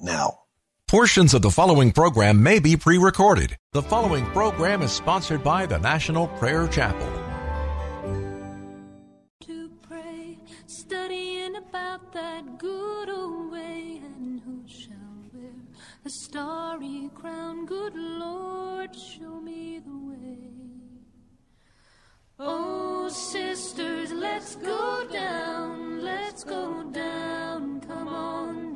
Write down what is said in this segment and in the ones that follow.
Now. Portions of the following program may be pre recorded. The following program is sponsored by the National Prayer Chapel. To pray, studying about that good old way, and who shall wear a starry crown? Good Lord, show me the way. Oh, sisters, let's go down, let's go down, come on down.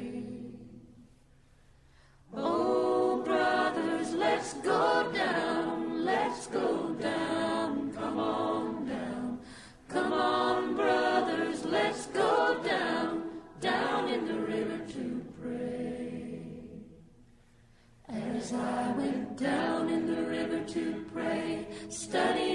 Oh, brothers, let's go down, let's go down, come on down. Come on, brothers, let's go down, down in the river to pray. As I went down in the river to pray, studying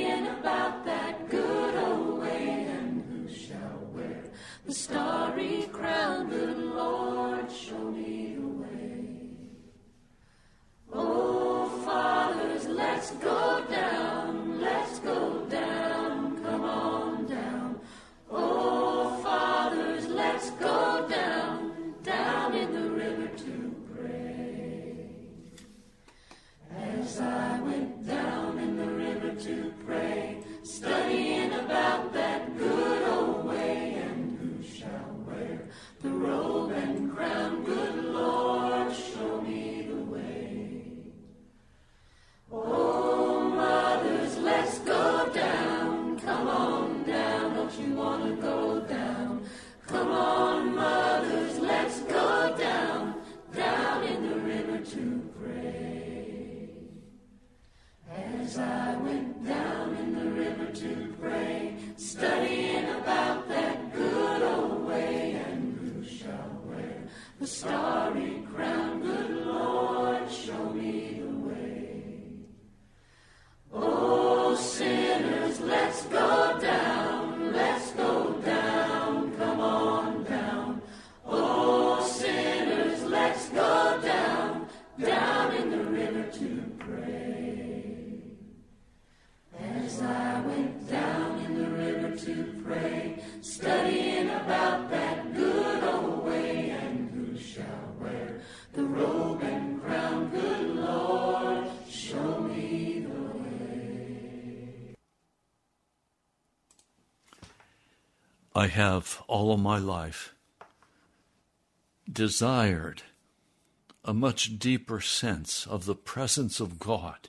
I have all of my life desired a much deeper sense of the presence of God.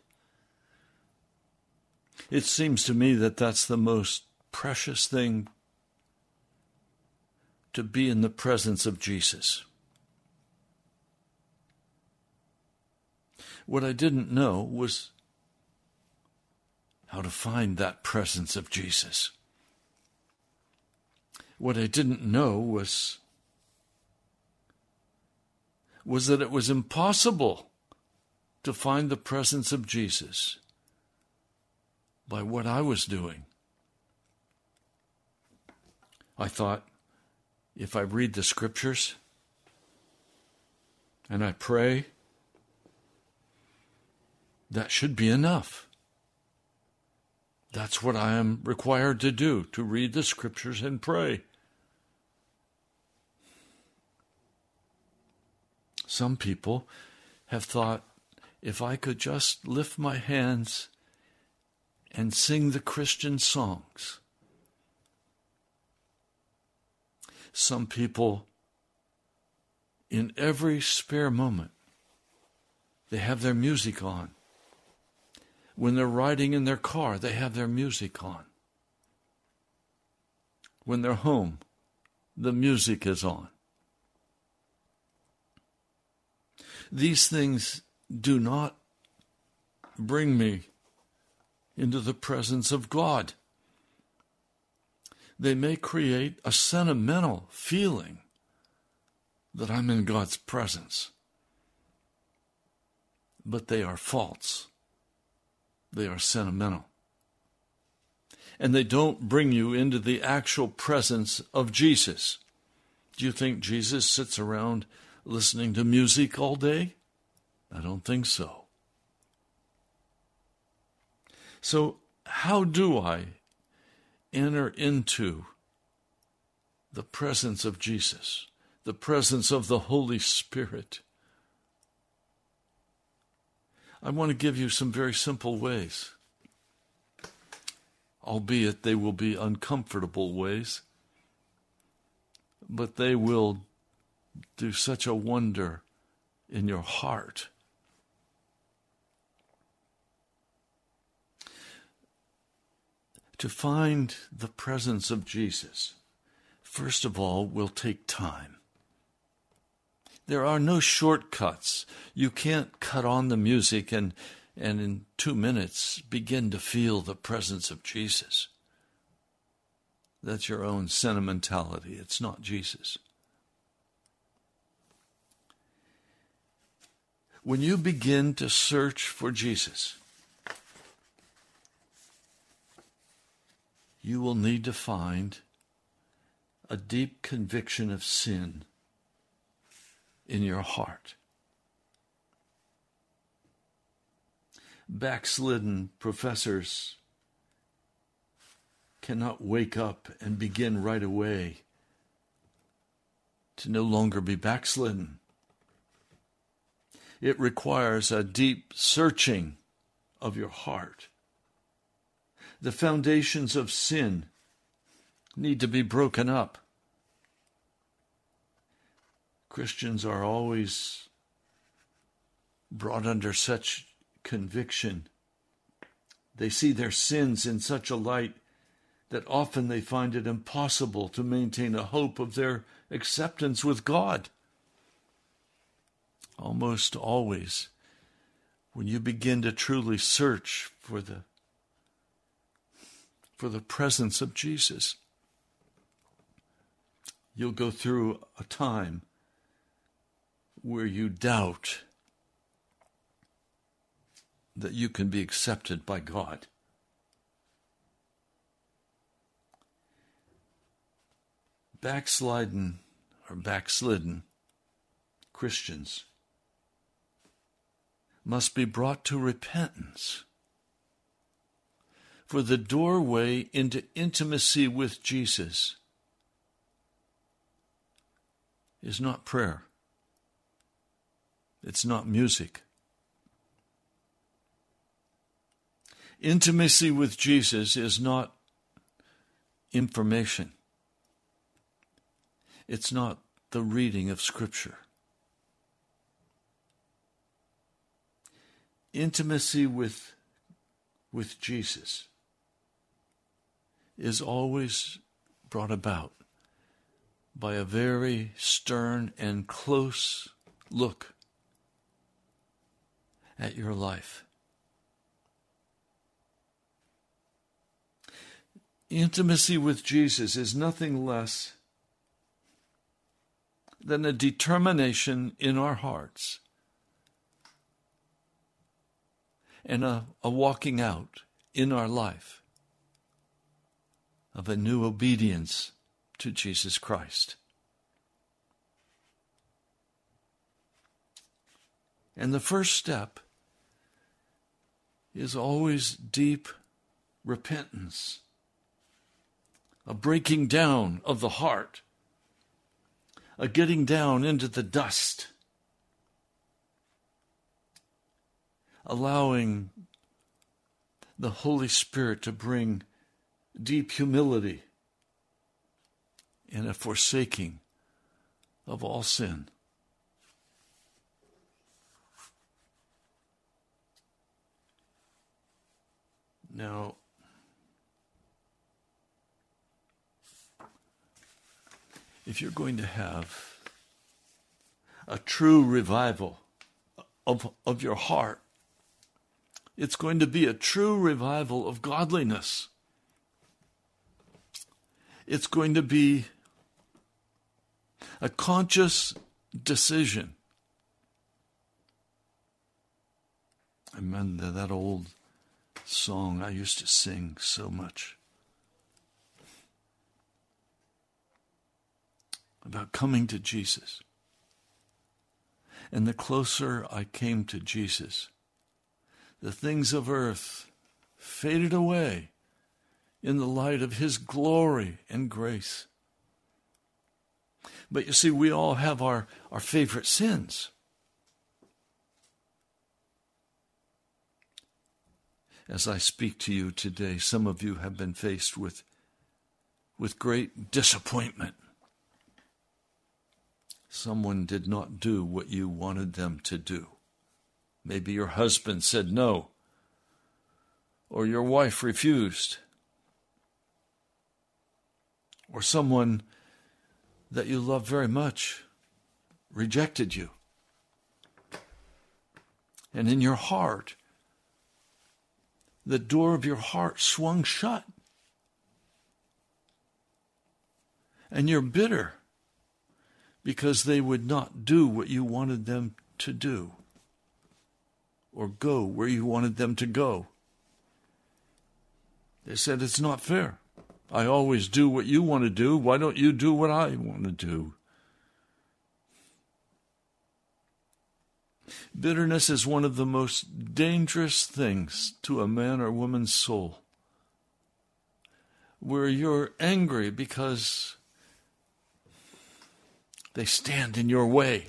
It seems to me that that's the most precious thing to be in the presence of Jesus. What I didn't know was how to find that presence of Jesus. What I didn't know was was that it was impossible to find the presence of Jesus by what I was doing. I thought if I read the scriptures and I pray, that should be enough. That's what I am required to do to read the scriptures and pray. Some people have thought if I could just lift my hands and sing the Christian songs. Some people, in every spare moment, they have their music on. When they're riding in their car, they have their music on. when they're home, the music is on. These things do not bring me into the presence of God. They may create a sentimental feeling that I'm in God's presence, but they are false. They are sentimental. And they don't bring you into the actual presence of Jesus. Do you think Jesus sits around listening to music all day? I don't think so. So, how do I enter into the presence of Jesus, the presence of the Holy Spirit? I want to give you some very simple ways, albeit they will be uncomfortable ways, but they will do such a wonder in your heart. To find the presence of Jesus, first of all, will take time. There are no shortcuts. You can't cut on the music and, and in two minutes begin to feel the presence of Jesus. That's your own sentimentality. It's not Jesus. When you begin to search for Jesus, you will need to find a deep conviction of sin in your heart. Backslidden professors cannot wake up and begin right away to no longer be backslidden. It requires a deep searching of your heart. The foundations of sin need to be broken up. Christians are always brought under such conviction. They see their sins in such a light that often they find it impossible to maintain a hope of their acceptance with God. Almost always, when you begin to truly search for the for the presence of Jesus, you'll go through a time where you doubt that you can be accepted by God. Backslidden or backslidden Christians must be brought to repentance. For the doorway into intimacy with Jesus is not prayer. It's not music. Intimacy with Jesus is not information. It's not the reading of Scripture. Intimacy with, with Jesus is always brought about by a very stern and close look at your life. Intimacy with Jesus is nothing less than a determination in our hearts and a, a, walking out in our life of a new obedience to Jesus Christ. And the first step is always deep repentance, a breaking down of the heart, a getting down into the dust, allowing the Holy Spirit to bring deep humility and a forsaking of all sin. Now, if you're going to have a true revival of, of your heart, it's going to be a true revival of godliness. It's going to be a conscious decision. I that old song I used to sing so much about coming to Jesus. And the closer I came to Jesus, the things of earth faded away in the light of His glory and grace. But you see, we all have our, our favorite sins. As I speak to you today, some of you have been faced with, with great disappointment. Someone did not do what you wanted them to do. Maybe your husband said no, or your wife refused, or someone that you love very much rejected you. And in your heart, the door of your heart swung shut. And you're bitter because they would not do what you wanted them to do or go where you wanted them to go. They said, It's not fair. I always do what you want to do. Why don't you do what I want to do? Bitterness is one of the most dangerous things to a man or woman's soul. Where you're angry because they stand in your way.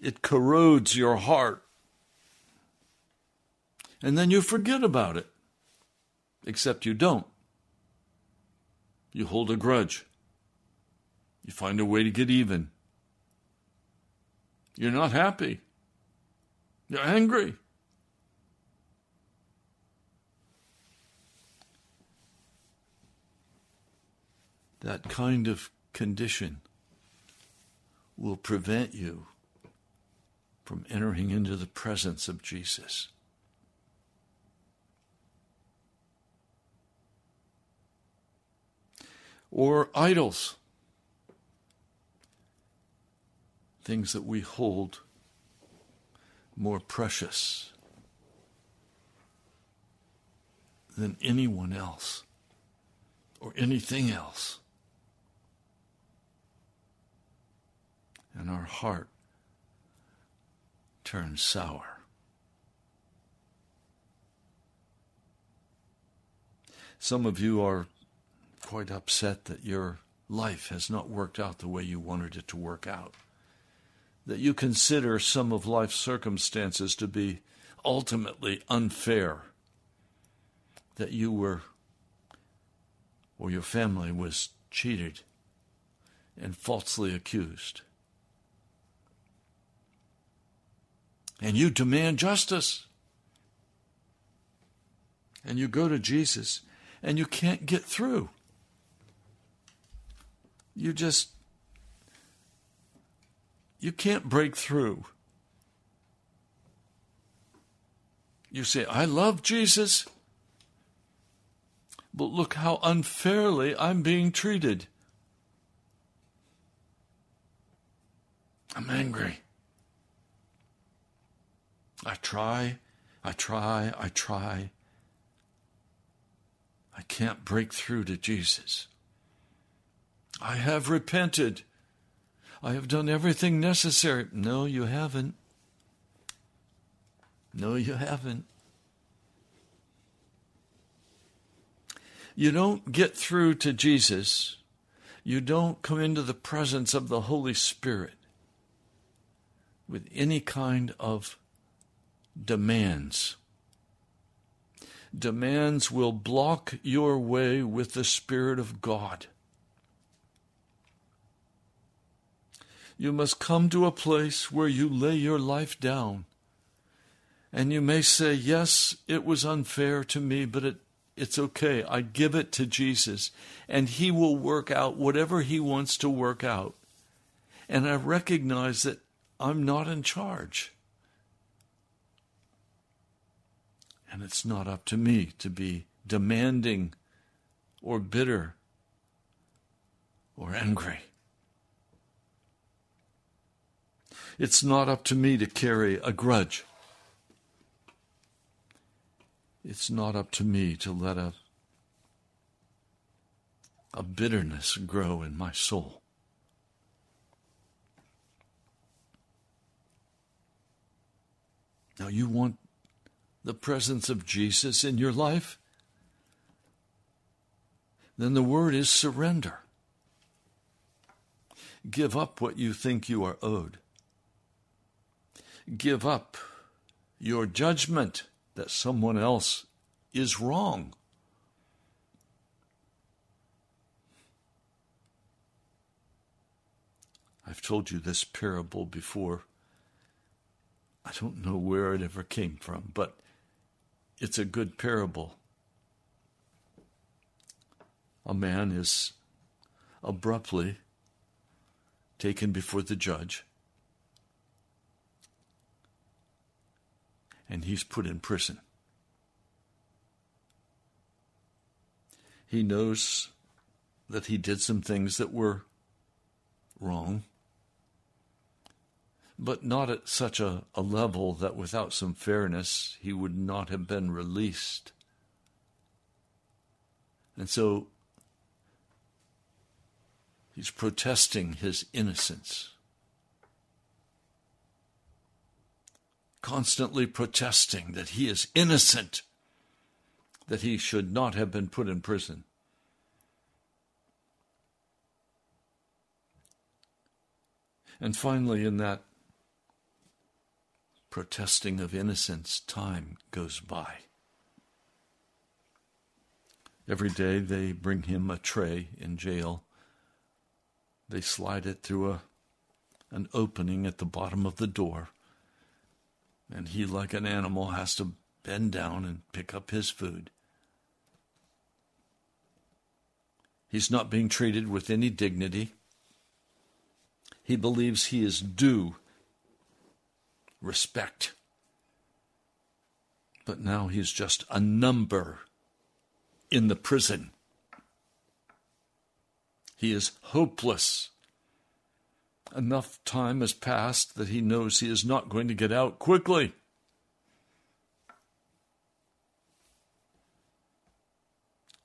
It corrodes your heart and then you forget about it. Except you don't. You hold a grudge. You find a way to get even. You're not happy. You're angry. That kind of condition will prevent you from entering into the presence of Jesus. or idols, things that we hold more precious than anyone else or anything else. And our heart turns sour. Some of you are quite upset that your life has not worked out the way you wanted it to work out. That you consider some of life's circumstances to be ultimately unfair. That you were, or your family was cheated and falsely accused. And you demand justice. And you go to Jesus and you can't get through you just you can't break through. You say, I love Jesus, but look how unfairly I'm being treated. I'm angry. I try, I try, I try. I can't break through to Jesus. I have repented. I have done everything necessary. No, you haven't. No, you haven't. You don't get through to Jesus. You don't come into the presence of the Holy Spirit with any kind of demands. Demands will block your way with the Spirit of God. You must come to a place where you lay your life down. And you may say, Yes, it was unfair to me, but it, It's okay. I give it to Jesus, and He will work out whatever He wants to work out. And I recognize that I'm not in charge. And it's not up to me to be demanding or bitter or angry. It's not up to me to carry a grudge. It's not up to me to let a, a bitterness grow in my soul. Now, you want the presence of Jesus in your life? Then the word is surrender. Give up what you think you are owed give up your judgment that someone else is wrong. I've told you this parable before. I don't know where it ever came from, but it's a good parable. A man is abruptly taken before the judge and he's put in prison. He knows that he did some things that were wrong, but not at such a, a level that without some fairness he would not have been released. And so he's protesting his innocence. Constantly protesting that he is innocent, that he should not have been put in prison. And finally, in that protesting of innocence, time goes by. Every day they bring him a tray in jail. They slide it through a, an opening at the bottom of the door and he, like an animal, has to bend down and pick up his food. He's not being treated with any dignity. He believes he is due respect. But now he's just a number in the prison. He is hopeless enough time has passed that he knows he is not going to get out quickly.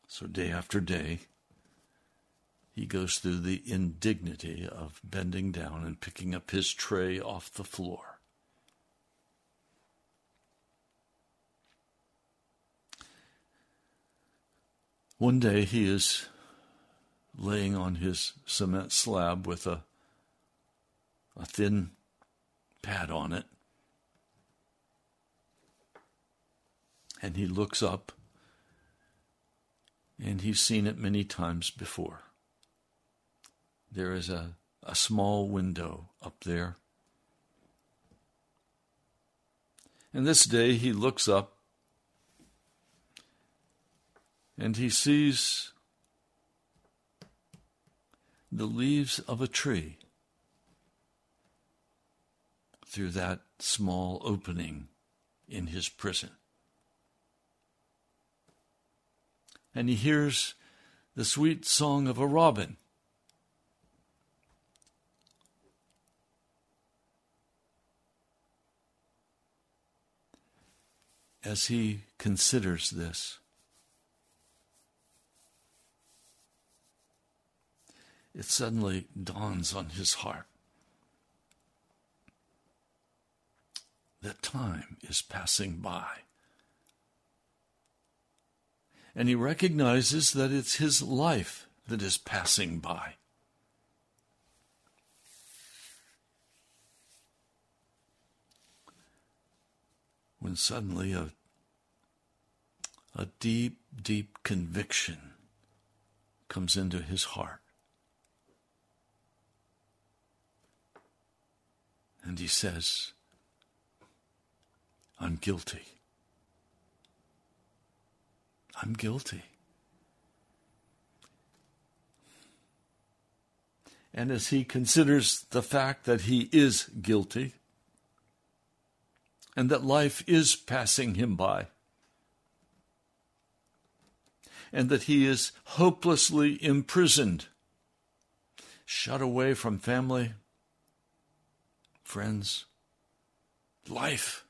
So, day after day, he goes through the indignity of bending down and picking up his tray off the floor. One day he is laying on his cement slab with a a thin pad on it. And he looks up, and he's seen it many times before. There is a, a small window up there. And this day he looks up and he sees the leaves of a tree through that small opening in his prison. And he hears the sweet song of a robin. As he considers this, it suddenly dawns on his heart that time is passing by. And he recognizes that it's his life that is passing by. When suddenly a, a deep, deep conviction comes into his heart. And he says, I'm guilty. I'm guilty. And as he considers the fact that he is guilty and that life is passing him by, and that he is hopelessly imprisoned, shut away from family, friends, life.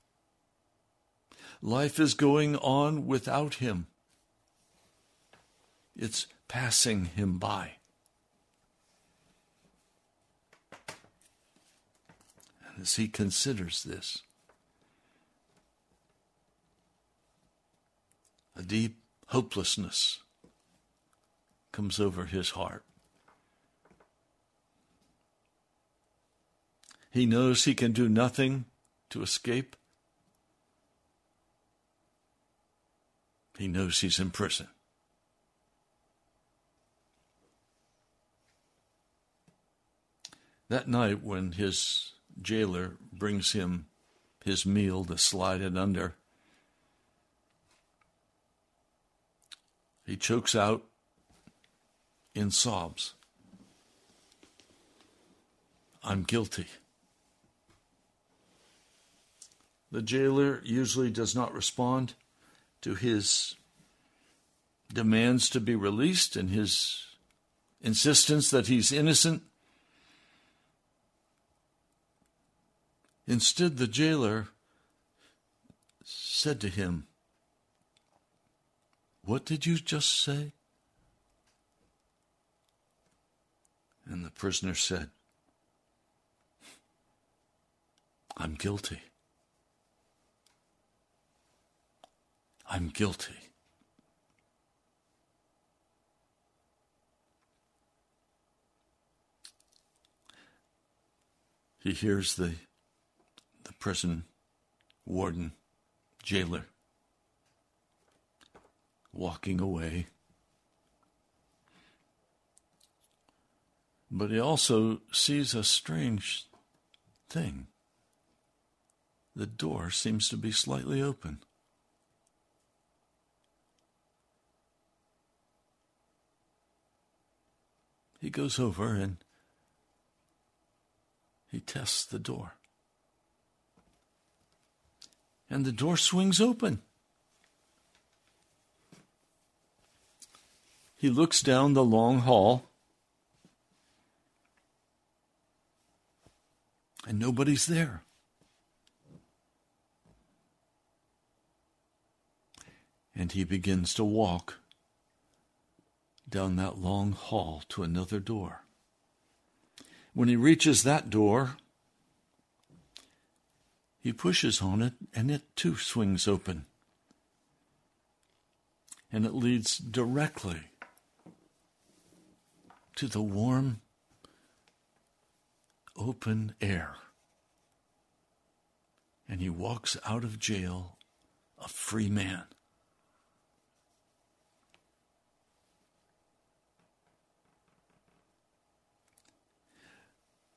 Life is going on without him. It's passing him by. And as he considers this, a deep hopelessness comes over his heart. He knows he can do nothing to escape. He knows he's in prison. That night, when his jailer brings him his meal to slide it under, he chokes out in sobs. I'm guilty. The jailer usually does not respond to his demands to be released and his insistence that he's innocent. Instead, the jailer said to him, What did you just say? And the prisoner said, I'm guilty. I'm guilty. He hears the, the prison warden, jailer, walking away. But he also sees a strange thing. The door seems to be slightly open. He goes over and he tests the door. And the door swings open. He looks down the long hall, and nobody's there. And he begins to walk down that long hall to another door. When he reaches that door, he pushes on it, and it too swings open. And it leads directly to the warm, open air. And he walks out of jail a free man.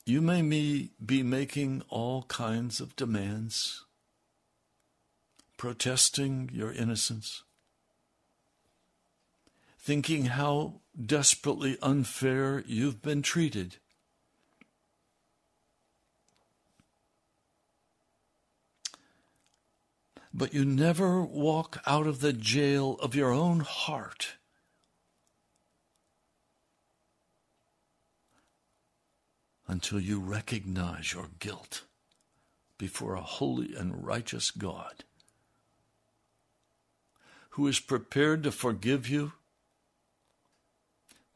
You may be making all kinds of demands, protesting your innocence, thinking how desperately unfair you've been treated. But you never walk out of the jail of your own heart until you recognize your guilt before a holy and righteous God who is prepared to forgive you,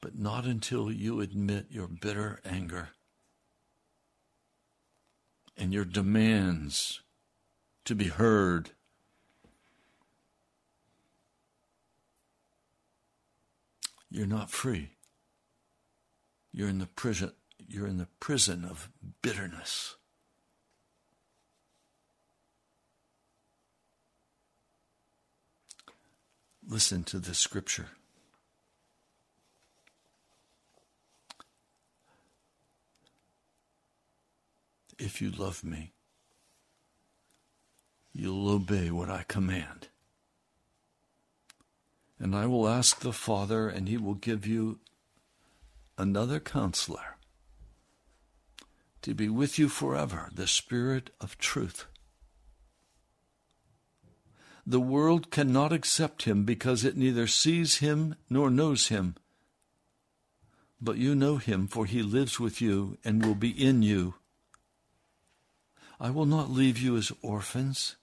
but not until you admit your bitter anger and your demands to be heard. You're not free. You're in the prison you're in the prison of bitterness. Listen to the scripture. If you love me, you'll obey what I command. And I will ask the Father, and he will give you another counselor to be with you forever, the Spirit of truth. The world cannot accept him because it neither sees him nor knows him. But you know him, for he lives with you and will be in you. I will not leave you as orphans.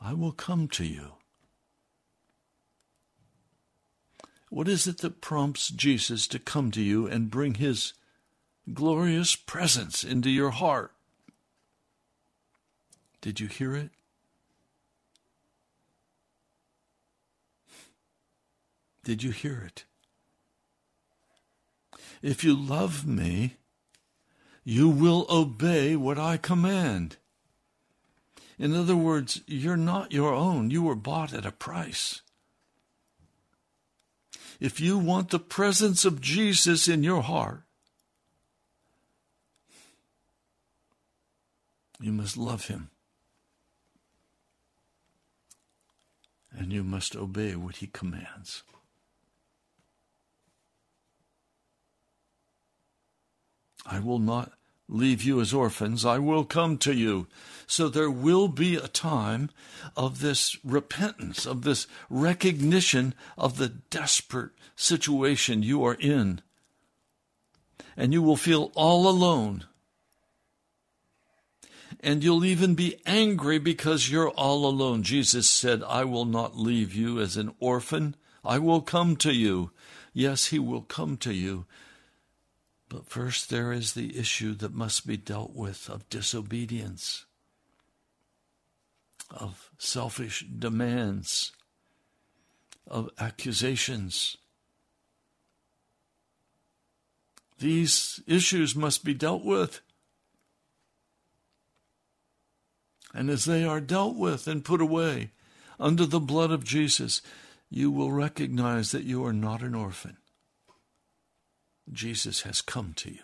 I will come to you. What is it that prompts Jesus to come to you and bring his glorious presence into your heart? Did you hear it? Did you hear it? If you love me, you will obey what I command. In other words, you're not your own. You were bought at a price. If you want the presence of Jesus in your heart, you must love him. And you must obey what he commands. I will not leave you as orphans. I will come to you. So there will be a time of this repentance, of this recognition of the desperate situation you are in. And you will feel all alone. And you'll even be angry because you're all alone. Jesus said, I will not leave you as an orphan. I will come to you. Yes, He will come to you but first, there is the issue that must be dealt with of disobedience, of selfish demands, of accusations. These issues must be dealt with. And as they are dealt with and put away under the blood of Jesus, you will recognize that you are not an orphan. Jesus has come to you.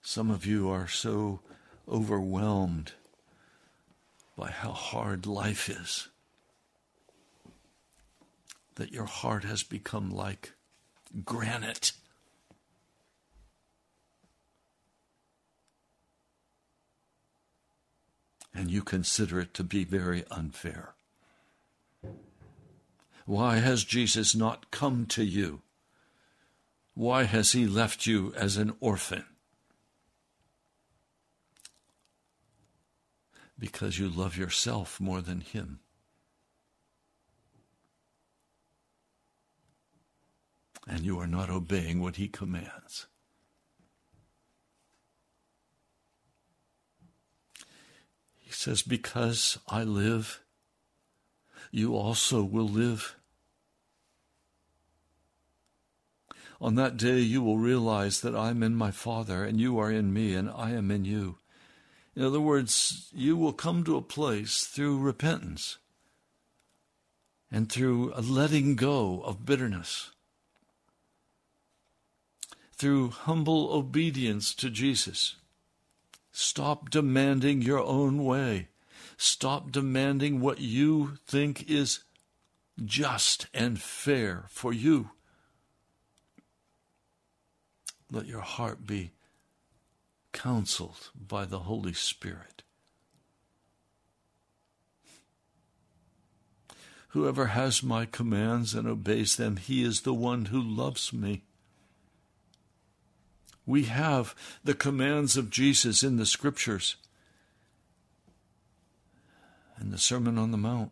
Some of you are so overwhelmed by how hard life is that your heart has become like granite. And you consider it to be very unfair. Why has Jesus not come to you? Why has he left you as an orphan? Because you love yourself more than him. And you are not obeying what he commands. He says, Because I live, you also will live. On that day you will realize that I'm in my Father, and you are in me, and I am in you. In other words, you will come to a place through repentance and through a letting go of bitterness, through humble obedience to Jesus. Stop demanding your own way. Stop demanding what you think is just and fair for you. Let your heart be counseled by the Holy Spirit. Whoever has my commands and obeys them, he is the one who loves me. We have the commands of Jesus in the scriptures and the Sermon on the Mount.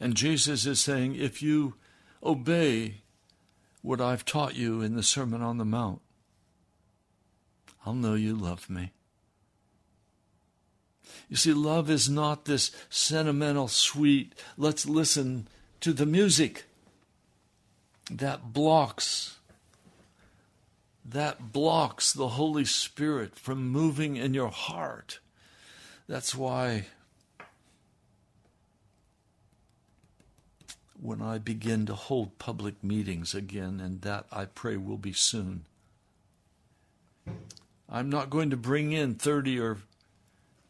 And Jesus is saying, if you obey what I've taught you in the Sermon on the Mount, I'll know you love me. You see, love is not this sentimental, sweet, let's listen to the music that blocks that blocks the Holy Spirit from moving in your heart. That's why when I begin to hold public meetings again, and that I pray will be soon, I'm not going to bring in 30 or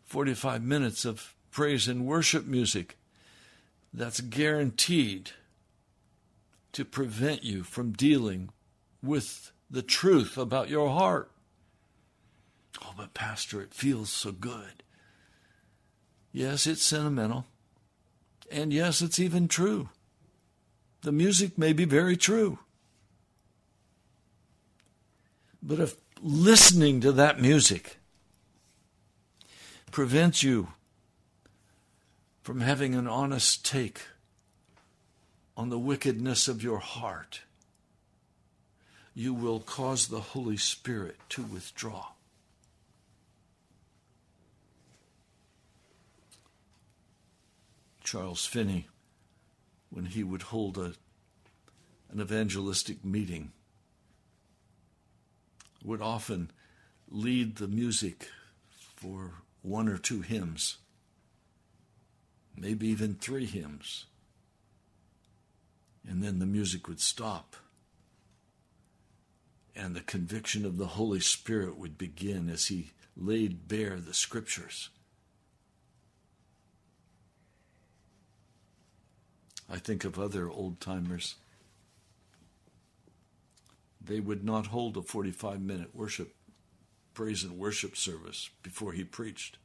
45 minutes of praise and worship music. That's guaranteed to prevent you from dealing with the truth about your heart. Oh, but Pastor, it feels so good. Yes, it's sentimental. And yes, it's even true. The music may be very true. But if listening to that music prevents you from having an honest take on the wickedness of your heart, you will cause the Holy Spirit to withdraw. Charles Finney, when he would hold a, an evangelistic meeting, would often lead the music for one or two hymns, maybe even three hymns. And then the music would stop, and the conviction of the Holy Spirit would begin as he laid bare the scriptures. I think of other old timers. They would not hold a 45 minute worship, praise and worship service before he preached.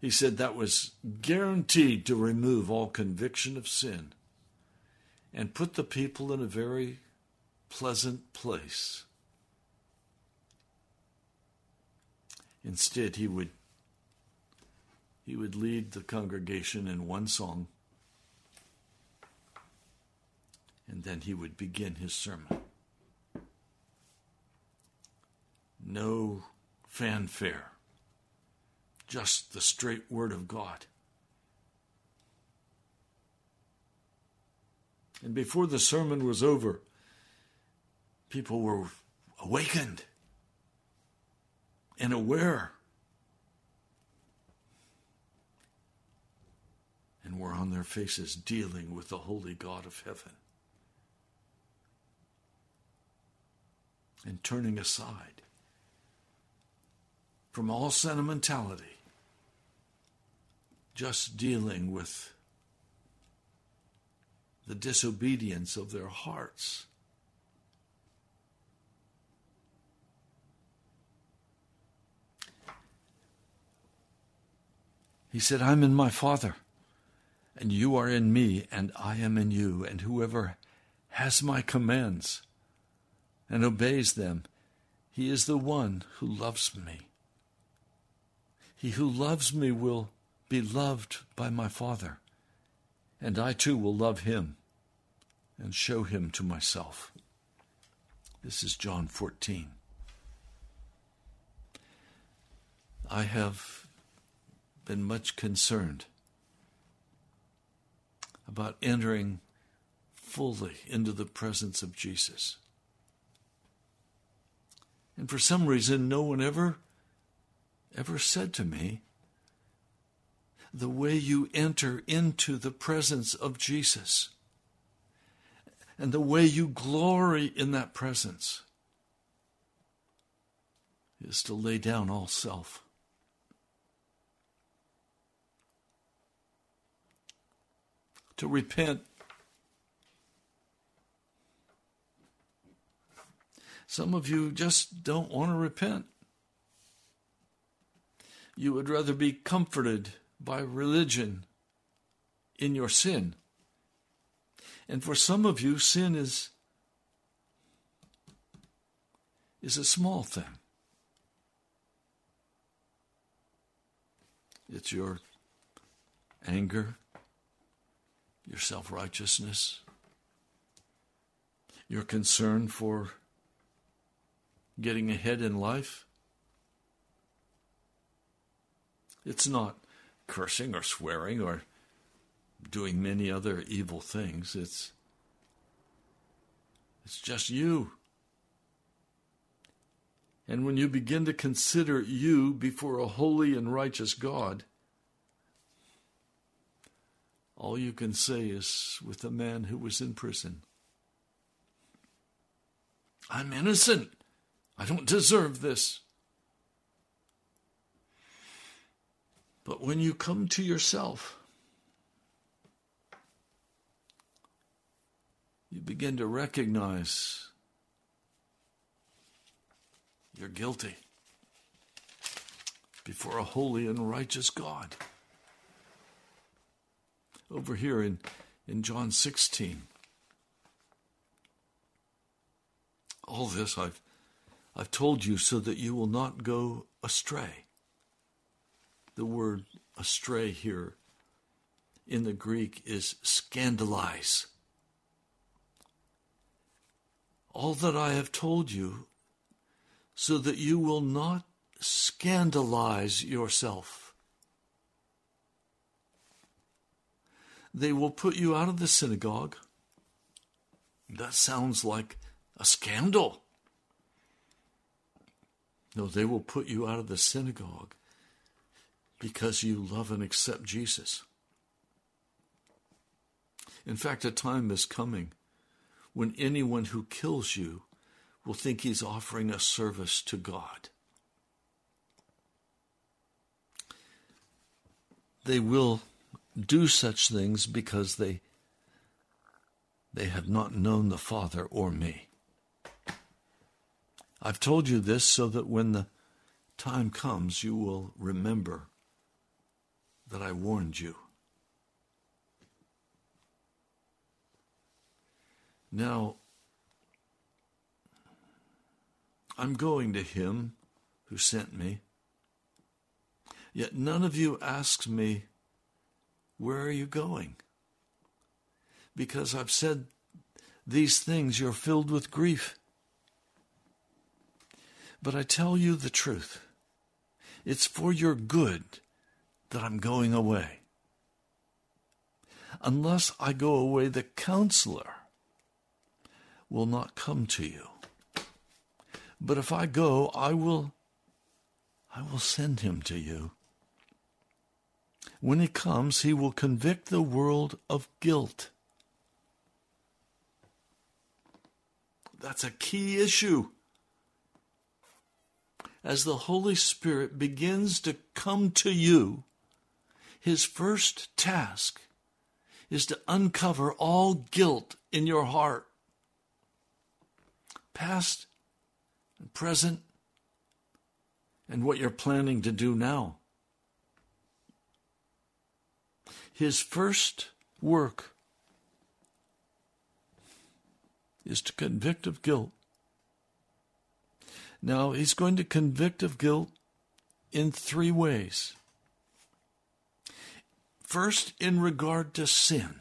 He said that was guaranteed to remove all conviction of sin and put the people in a very pleasant place. Instead, he would he would lead the congregation in one song and then he would begin his sermon. No fanfare, just the straight word of God. And before the sermon was over, people were awakened and aware and were on their faces dealing with the holy God of heaven. and turning aside from all sentimentality, just dealing with the disobedience of their hearts. He said, I'm in my Father, and you are in me, and I am in you, and whoever has my commands and obeys them, he is the one who loves me. He who loves me will be loved by my Father, and I too will love him and show him to myself. This is John 14. I have been much concerned about entering fully into the presence of Jesus. And for some reason, no one ever, ever said to me, the way you enter into the presence of Jesus and the way you glory in that presence is to lay down all self. To repent Some of you just don't want to repent. You would rather be comforted by religion in your sin. And for some of you, sin is, is a small thing. It's your anger, your self righteousness, your concern for getting ahead in life. It's not cursing or swearing or doing many other evil things. It's it's just you. And when you begin to consider you before a holy and righteous God, all you can say is with the man who was in prison I'm innocent. I don't deserve this. But when you come to yourself, you begin to recognize you're guilty before a holy and righteous God. Over here in, in John 16. All this I've, I've told you so that you will not go astray. The word astray here in the Greek is scandalize. All that I have told you so that you will not scandalize yourself. They will put you out of the synagogue. That sounds like a scandal. No, they will put you out of the synagogue because you love and accept Jesus. In fact, a time is coming when anyone who kills you will think he's offering a service to God. They will do such things because they they have not known the Father or me. I've told you this so that when the time comes you will remember that I warned you. Now, I'm going to him who sent me. Yet none of you asks me, Where are you going? Because I've said these things, you're filled with grief. But I tell you the truth. It's for your good that I'm going away. Unless I go away, the counselor will not come to you. But if I go, I will I will send him to you. When he comes, he will convict the world of guilt. That's a key issue. As the Holy Spirit begins to come to you, his first task is to uncover all guilt in your heart, past and present, and what you're planning to do now. His first work is to convict of guilt. Now, he's going to convict of guilt in three ways. First, in regard to sin.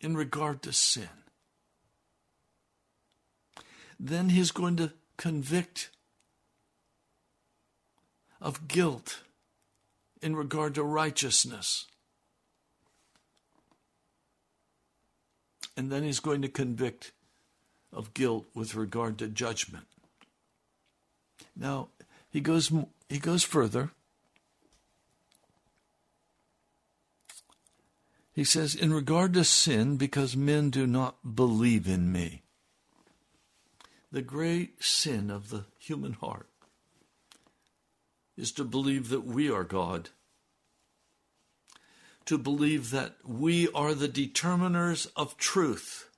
In regard to sin. Then he's going to convict of guilt in regard to righteousness. And then he's going to convict of guilt with regard to judgment. Now, he goes he goes further. He says, in regard to sin, because men do not believe in me. The great sin of the human heart is to believe that we are God, to believe that we are the determiners of truth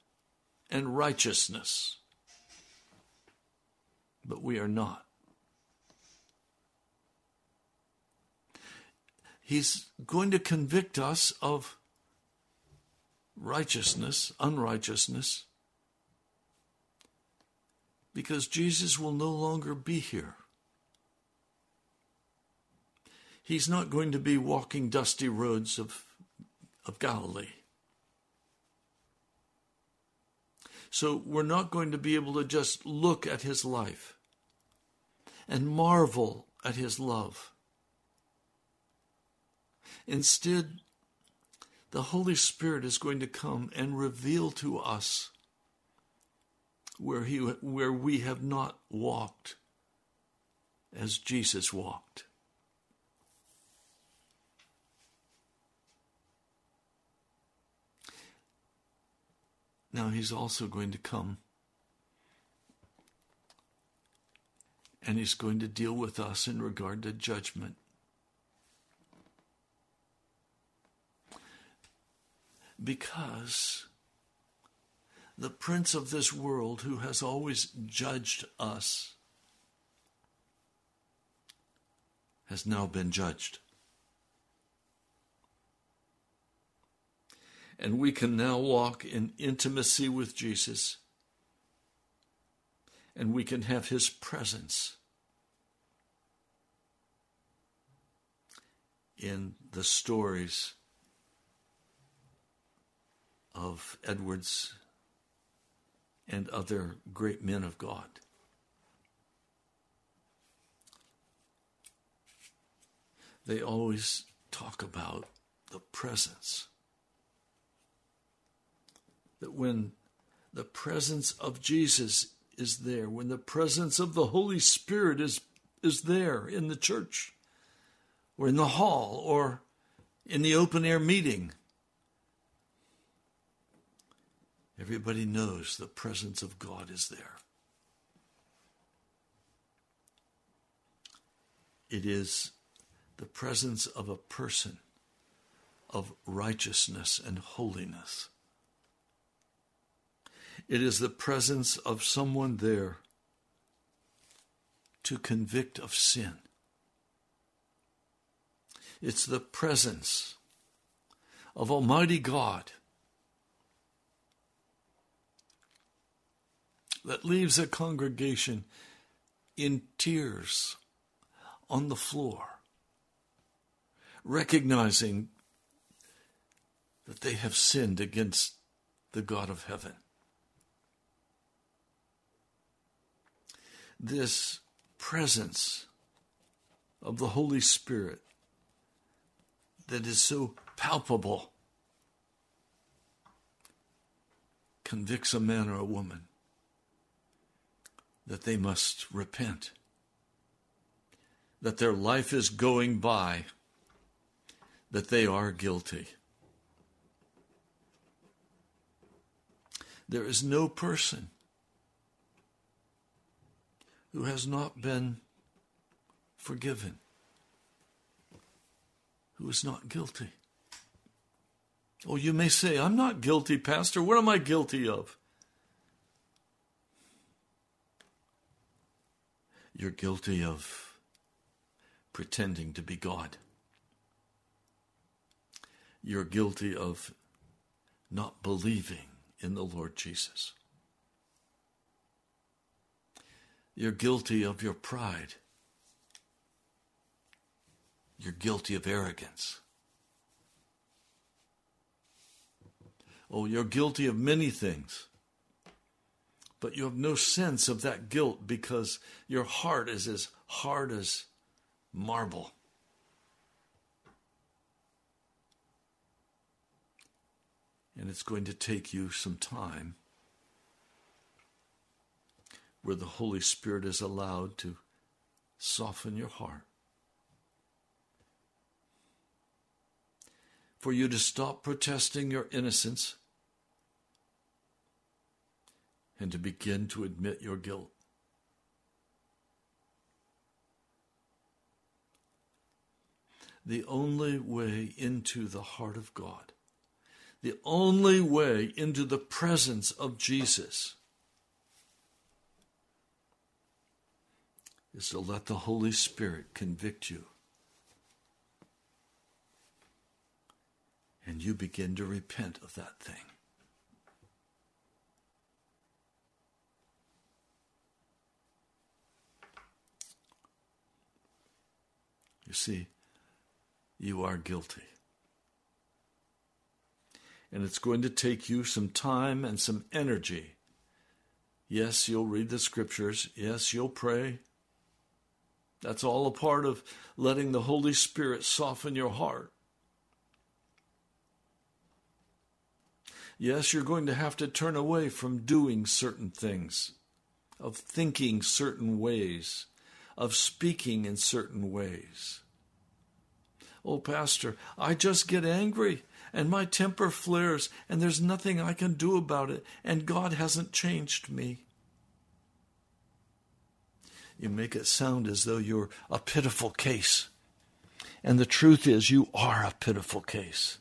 and righteousness. But we are not. He's going to convict us of righteousness, unrighteousness, because Jesus will no longer be here. He's not going to be walking dusty roads of, of Galilee. So we're not going to be able to just look at his life and marvel at his love. Instead, the Holy Spirit is going to come and reveal to us where, he, where we have not walked as Jesus walked. Now, he's also going to come And He's going to deal with us in regard to judgment. Because the prince of this world, who has always judged us, has now been judged. And we can now walk in intimacy with Jesus, and we can have his presence in the stories of Edwards and other great men of God. They always talk about the presence. That when the presence of Jesus is there, when the presence of the Holy Spirit is, is there in the church, or in the hall, or in the open air meeting, Everybody knows the presence of God is there. It is the presence of a person of righteousness and holiness. It is the presence of someone there to convict of sin. It's the presence of Almighty God that leaves a congregation in tears on the floor, recognizing that they have sinned against the God of heaven. This presence of the Holy Spirit that is so palpable convicts a man or a woman that they must repent, that their life is going by, that they are guilty. There is no person who has not been forgiven, who is not guilty. Oh, you may say, I'm not guilty, Pastor. What am I guilty of? You're guilty of pretending to be God. You're guilty of not believing in the Lord Jesus. You're guilty of your pride. You're guilty of arrogance. Oh, you're guilty of many things but you have no sense of that guilt because your heart is as hard as marble. And it's going to take you some time where the Holy Spirit is allowed to soften your heart. For you to stop protesting your innocence and to begin to admit your guilt. The only way into the heart of God, the only way into the presence of Jesus is to let the Holy Spirit convict you. And you begin to repent of that thing. You see, you are guilty. And it's going to take you some time and some energy. Yes, you'll read the scriptures. Yes, you'll pray. That's all a part of letting the Holy Spirit soften your heart. Yes, you're going to have to turn away from doing certain things, of thinking certain ways, of speaking in certain ways. Oh, Pastor, I just get angry and my temper flares and there's nothing I can do about it and God hasn't changed me. You make it sound as though you're a pitiful case. And the truth is, you are a pitiful case.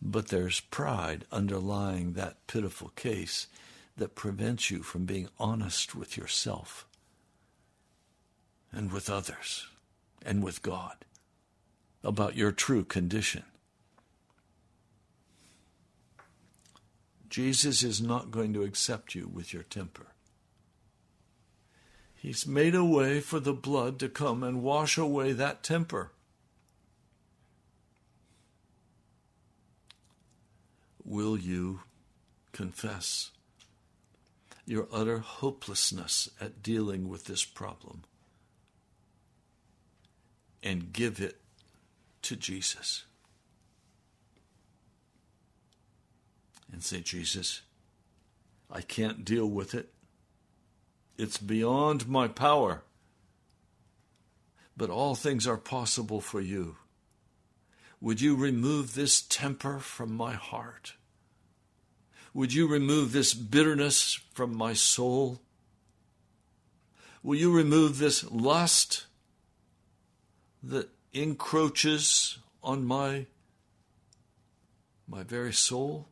But there's pride underlying that pitiful case that prevents you from being honest with yourself and with others and with God about your true condition. Jesus is not going to accept you with your temper. He's made a way for the blood to come and wash away that temper. Will you confess your utter hopelessness at dealing with this problem and give it to Jesus? And say, Jesus, I can't deal with it. It's beyond my power. But all things are possible for you. Would you remove this temper from my heart? Would you remove this bitterness from my soul? Will you remove this lust that encroaches on my, my very soul?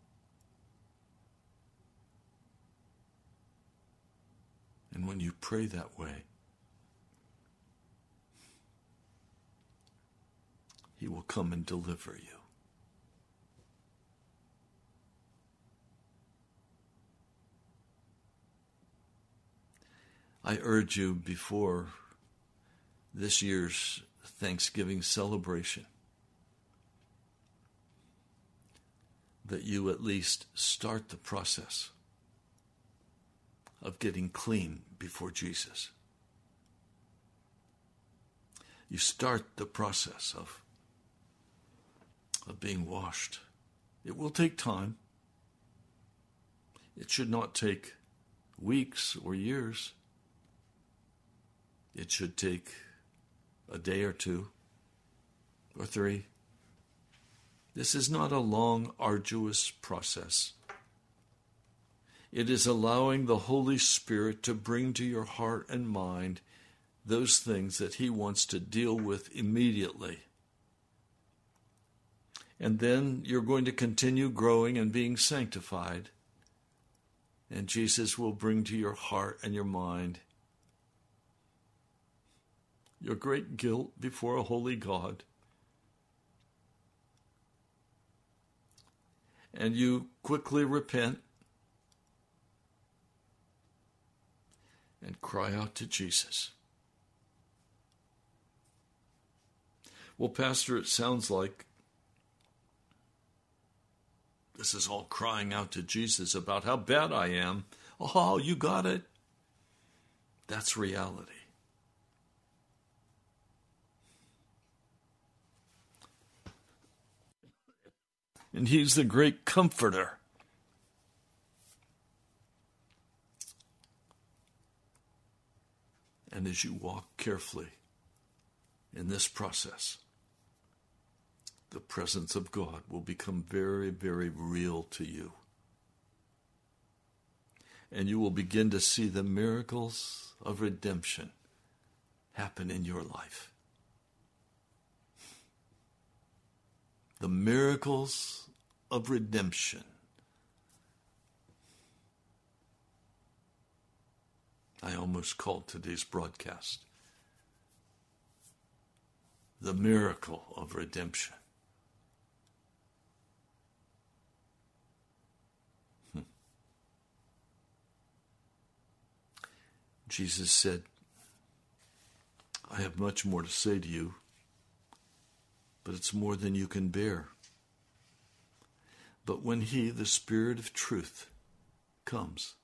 And when you pray that way, He will come and deliver you. I urge you before this year's Thanksgiving celebration that you at least start the process of getting clean before Jesus. You start the process of, of being washed. It will take time. It should not take weeks or years. It should take a day or two or three. This is not a long, arduous process. It is allowing the Holy Spirit to bring to your heart and mind those things that He wants to deal with immediately. And then you're going to continue growing and being sanctified. And Jesus will bring to your heart and your mind your great guilt before a holy God. And you quickly repent and cry out to Jesus. Well, Pastor, it sounds like this is all crying out to Jesus about how bad I am. Oh, you got it. That's reality. And He's the great comforter. And as you walk carefully in this process, the presence of God will become very, very real to you. And you will begin to see the miracles of redemption happen in your life. The miracles of redemption I almost called today's broadcast the miracle of redemption. Hmm. Jesus said, I have much more to say to you, but it's more than you can bear. But when He, the Spirit of truth, comes,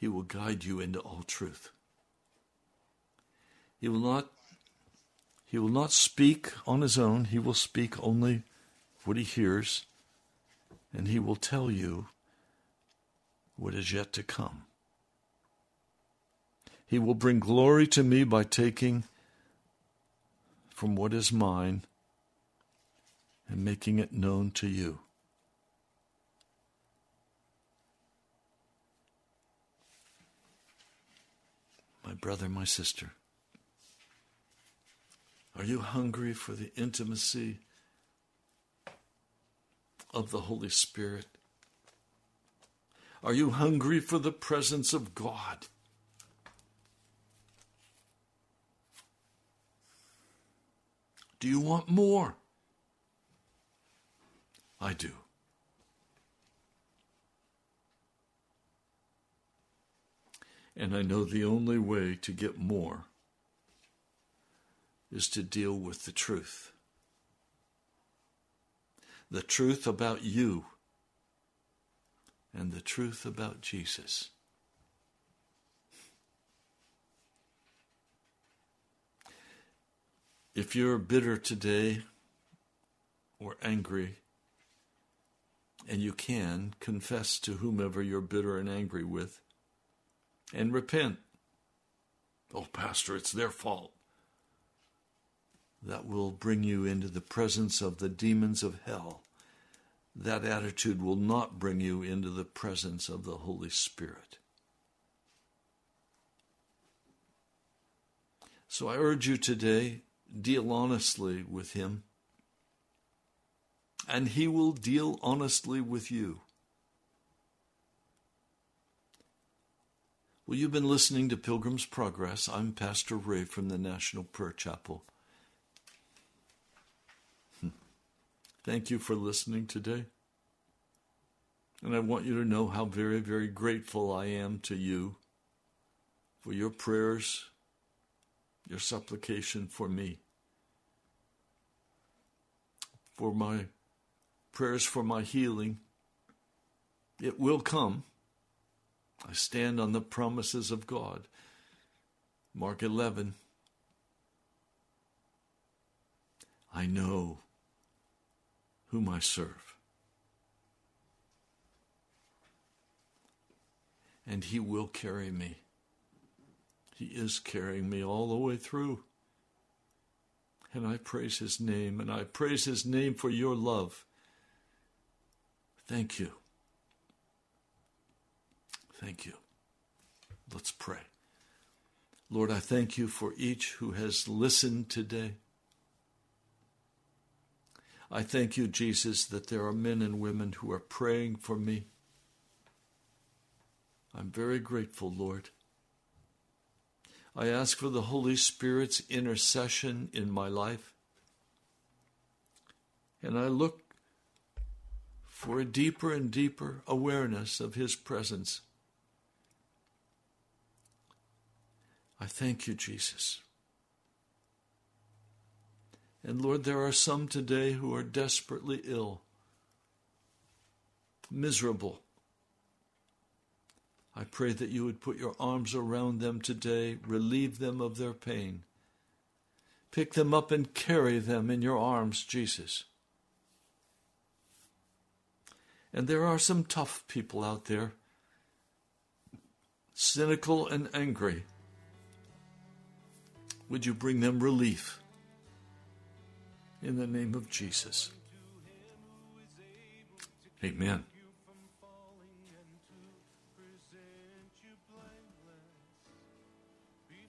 he will guide you into all truth. He will not he will not speak on his own. He will speak only what he hears, and he will tell you what is yet to come. He will bring glory to me by taking from what is mine and making it known to you. My brother, my sister, are you hungry for the intimacy of the Holy Spirit? Are you hungry for the presence of God? Do you want more? I do. And I know the only way to get more is to deal with the truth. The truth about you and the truth about Jesus. If you're bitter today or angry, and you can confess to whomever you're bitter and angry with and repent. Oh, Pastor, it's their fault. That will bring you into the presence of the demons of hell. That attitude will not bring you into the presence of the Holy Spirit. So I urge you today, deal honestly with Him, and He will deal honestly with you. Well, you've been listening to Pilgrim's Progress. I'm Pastor Ray from the National Prayer Chapel. Hmm. Thank you for listening today. And I want you to know how very, very grateful I am to you for your prayers, your supplication for me, for my prayers for my healing. It will come. I stand on the promises of God. Mark 11. I know whom I serve. And He will carry me. He is carrying me all the way through. And I praise His name, and I praise His name for your love. Thank you. Thank you. Let's pray. Lord, I thank you for each who has listened today. I thank you, Jesus, that there are men and women who are praying for me. I'm very grateful, Lord. I ask for the Holy Spirit's intercession in my life. And I look for a deeper and deeper awareness of His presence. I thank you, Jesus. And Lord, there are some today who are desperately ill, miserable. I pray that you would put your arms around them today, relieve them of their pain. Pick them up and carry them in your arms, Jesus. And there are some tough people out there, cynical and angry. Would you bring them relief? In the name of Jesus. Amen. Three